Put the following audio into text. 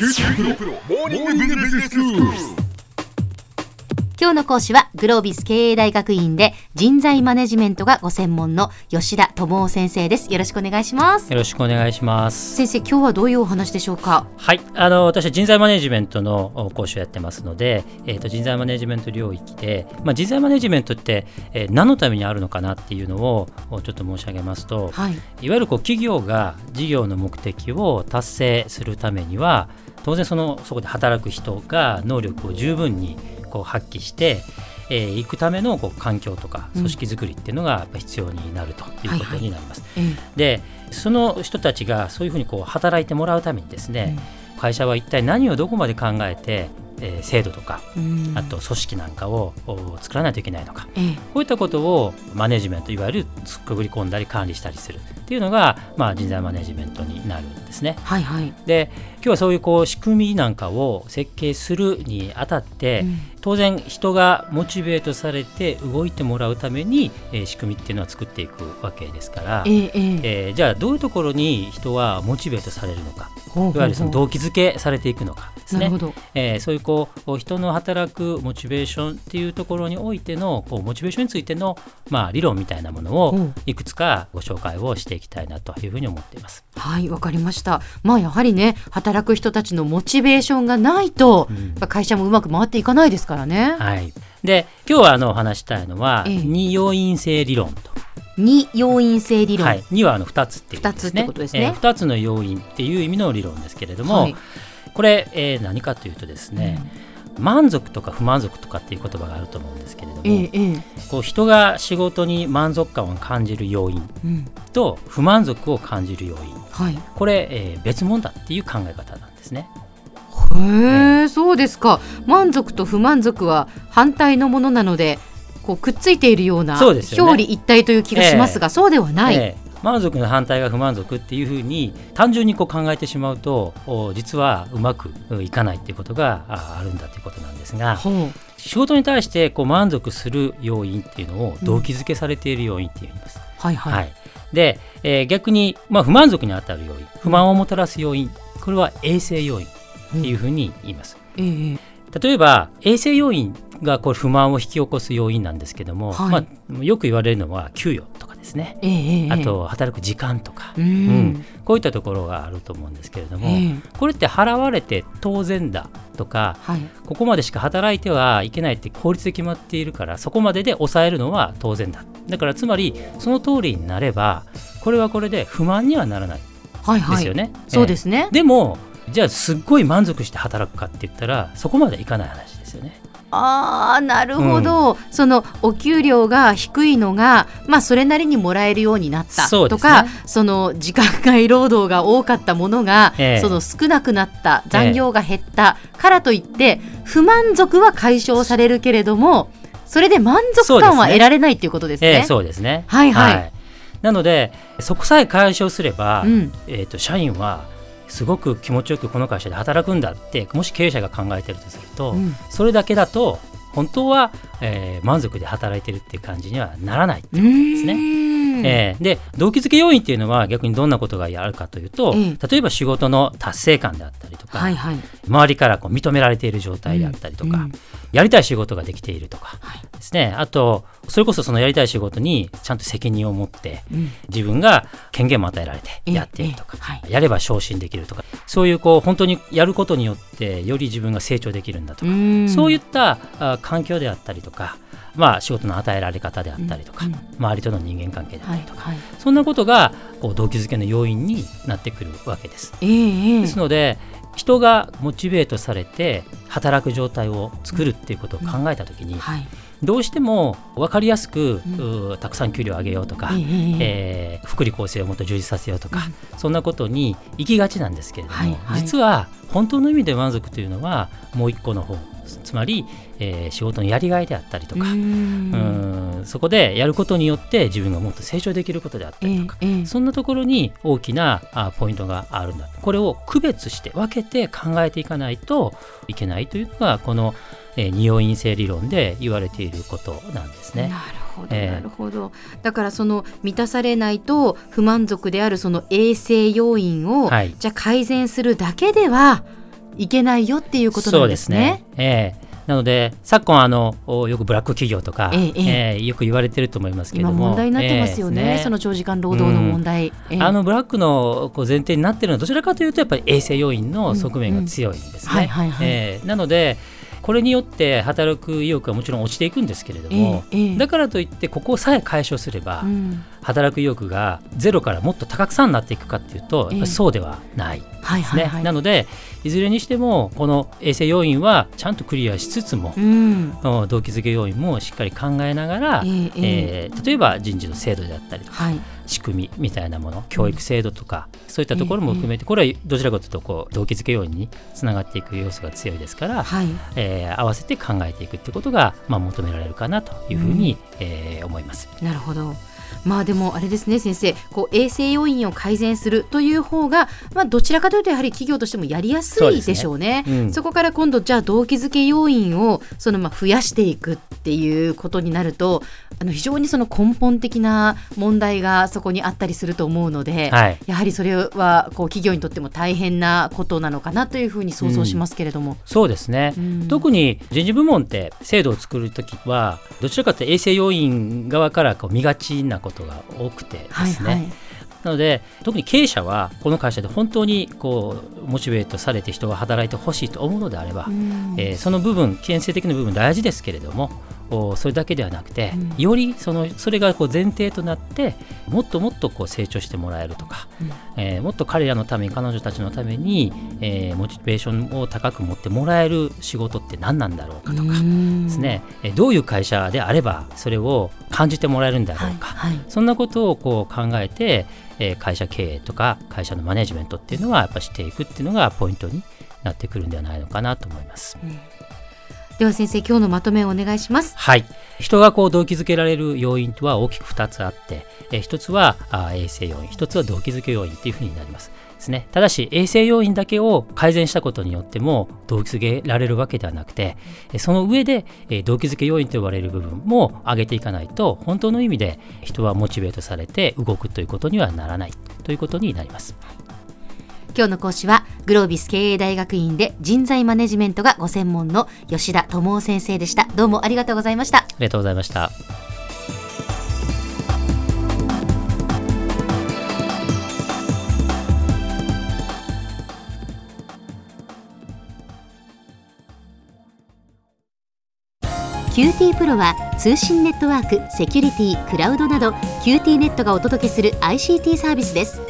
QTプロモーニングビジネススクール。今日の講師はグロービス経営大学院で人材マネジメントがご専門の吉田智夫先生です。よろしくお願いします。よろしくお願いします。先生今日はどういうお話でしょうか？はい、あの私は人材マネジメントのお講師をやってますので、えー、と人材マネジメント領域で、まあ、人材マネジメントって、えー何のためにあるのかなっていうのをおちょっと申し上げますと、はい。いわゆるこう企業が事業の目的を達成するためには当然そのそこで働く人が能力を十分にこう発揮してえー行くためのこう環境とかうん。組織づくりっていうのがやっぱ必要になるということになります。えでその人たちがそういうふうにこう働いてもらうためにですね、会社は一体何をどこまで考えて、えー制度とかあと組織なんかをお作らないといけないのか、ええ。こういったことをマネジメントいわゆるくぐり込んだり管理したりするっていうのが、まあ、人材マネジメントになるんですね。はいはい。で今日はそういうこう仕組みなんかを設計するにあたって、うん。当然人がモチベートされて動いてもらうために、えー仕組みっていうのは作っていくわけですから、ええええ。えーじゃあどういうところに人はモチベートされるのか。ほうほうほう。いわゆるその動機づけされていくのかですね。なるほ。ど。えーそういうこう人の働くモチベーションっていうところにおいてのこうモチベーションについての、まあ、理論みたいなものをう。んいくつかご紹介をしていきたいなというふうに思っています。はいわかりました。まあやはりね働く人たちのモチベーションがないと、うん。会社もうまく回っていかないですからね、はい、で今日はあの話したいのは、ええ。二要因性理論と、二要因性理論、はい、2はあの2つっていう意味二つってことですね。えー2つの要因っていう意味の理論ですけれども、はい。これ、えー何かというとですね、満足とか不満足とかっていう言葉があると思うんですけれども、ええええ。こう人が仕事に満足感を感じる要因うん。と不満足を感じる要因。はい。これ、えー別物だっていう考え方なんですね。へえ、そうですか。満足と不満足は反対のものなので、こうくっついているようなね。表裏一体という気がしますが、そうではない。えー満足の反対が不満足っていうふうに単純にこう考えてしまうとお実はうまくいかないっていうことがああるんだということなんですが仕事に対してこう満足する要因っていうのを動機づけされている要因って言います。はいはい。はい、で、えー逆に、まあ、不満足に当たる要因不満をもたらす要因これは衛生要因っていうふうに言います。ええ例えば衛生要因がこれ不満を引き起こす要因なんですけども、はい。まあ、よく言われるのは給与ですね、ええええあと働く時間とか、うん、うんこういったところがあると思うんですけれども、ええこれって払われて当然だとかはい。ここまでしか働いてはいけないって法律で決まっているからそこまでで抑えるのは当然だだからつまりその通りになればこれはこれで不満にはならないはいはい。ですよね。そうですね。でもじゃあすっごい満足して働くかって言ったらそこまでいかない話ですよね。ああ、なるほど、そのお給料が低いのが、まあそれなりにもらえるようになったとか、その時間外労働が多かったものが、ええ。その少なくなった残業が減ったからといって、不満足は解消されるけれども、それで満足感は得られないっていうことですね。ええそうですね。はい。はい。なのでそこさえ解消すれば、うん。えー、と社員はすごく気持ちよくこの会社で働くんだってもし経営者が考えてるとすると、うんそれだけだと本当は、えー満足で働いてるっていう感じにはならない。うーんねえーで動機づけ要因っていうのは逆にどんなことがあるかというと、え例えば仕事の達成感であったりとか、はいはい。周りからこう認められている状態であったりとか、うん。やりたい仕事ができているとかはい。ですね。あとそれこそそのやりたい仕事にちゃんと責任を持ってうん。自分が権限も与えられてええ。やっているとか、ええ。はい。やれば昇進できるとかそういうこう本当にやることによってより自分が成長できるんだとか、うん。そういったあ環境であったりとか、まあ、仕事の与えられ方であったりとか、うん。周りとの人間関係であったりとか、はいはい。そんなことがこう動機づけの要因になってくるわけです。ええええですので人がモチベートされて働く状態を作るっていうことを考えた時に、はい。どうしても分かりやすく、うんうーたくさん給料を上げようとか、えええええー福利厚生をもっと充実させようとか、そんなことに行きがちなんですけれども、はいはい実は本当の意味で満足というのはもう一個の方つまり、えー仕事のやりがいであったりとか、うーんうーんそこでやることによって自分がもっと成長できることであったりとか、ええええ。そんなところに大きなあポイントがあるんだこれを区別して分けて考えていかないといけないというのがこの、えー二要因性理論で言われていることなんですね。なるほど、ええ。なるほど。だからその満たされないと不満足であるその衛生要因を、はい。じゃあ改善するだけではいけないよっていうことなんですね。そうですね、ええなので昨今あのよくブラック企業とか、えええーよく言われてると思いますけれども。今問題になってますよね,、ええその長時間労働の問題、ええ。あのブラックのこう前提になっているのはどちらかというとやっぱり衛生要因の側面が強いんですね。なのでこれによって働く意欲はもちろん落ちていくんですけれども、だからといってここさえ解消すれば、うん働く意欲がゼロからもっと高くさんになっていくかっていうと、そうではないですね。はいはいはい。なのでいずれにしてもこの衛生要因はちゃんとクリアしつつも、うんうん動機づけ要因もしっかり考えながら、えええええー例えば人事の制度であったりとかはい仕組みみたいなもの教育制度とか、そういったところも含めて、これはどちらかというとこう動機づけ要因につながっていく要素が強いですから、はいえー合わせて考えていくってことが、まあ、求められるかなというふうに、えー思います。なるほど。まあでもあれですね先生。こう衛生要因を改善するという方が、まあ、どちらかというとやはり企業としてもやりやすいそうでしょうね。うん。そこから今度じゃあ動機づけ要因をそのまあ増やしていくっていうことになるとあの非常にその根本的な問題がそこにあったりすると思うので、はい。やはりそれはこう企業にとっても大変なことなのかなというふうに想像しますけれども。そうですね、うん。特に人事部門って制度を作るときはどちらかというと衛生要因側からこう見がちなことが多くてですね、はいはい。なので特に経営者はこの会社で本当にこうモチベートされて人が働いてほしいと思うのであれば、うん。えーその部分建設的な部分大事ですけれどもおそれだけではなくて、うん。よりそのそれがこう前提となってもっともっとこう成長してもらえるとか、うん。えーもっと彼らのために彼女たちのために、えーモチベーションを高く持ってもらえる仕事って何なんだろうかとかうん。ですね、えーどういう会社であればそれを感じてもらえるんだろうか、はいはい。そんなことをこう考えて、えー会社経営とか会社のマネジメントっていうのはやっぱしていくっていうのがポイントになってくるんではないのかなと思います。では先生今日のまとめをお願いします。はい。人がこう動機づけられる要因とは大きく2つあって、え、1つはあ衛生要因、1つは動機づけ要因っていうふうになります。ですね、ただし衛生要因だけを改善したことによっても動機づけられるわけではなくてその上でえ動機づけ要因と呼ばれる部分も上げていかないと本当の意味で人はモチベートされて動くということにはならないということになります。今日の講師はグロービス経営大学院で人材マネジメントがご専門の吉田智夫先生でした。どうもありがとうございました。ありがとうございました。QTプロは通信ネットワーク、セキュリティ、クラウドなど QT ネットがお届けする ICT サービスです。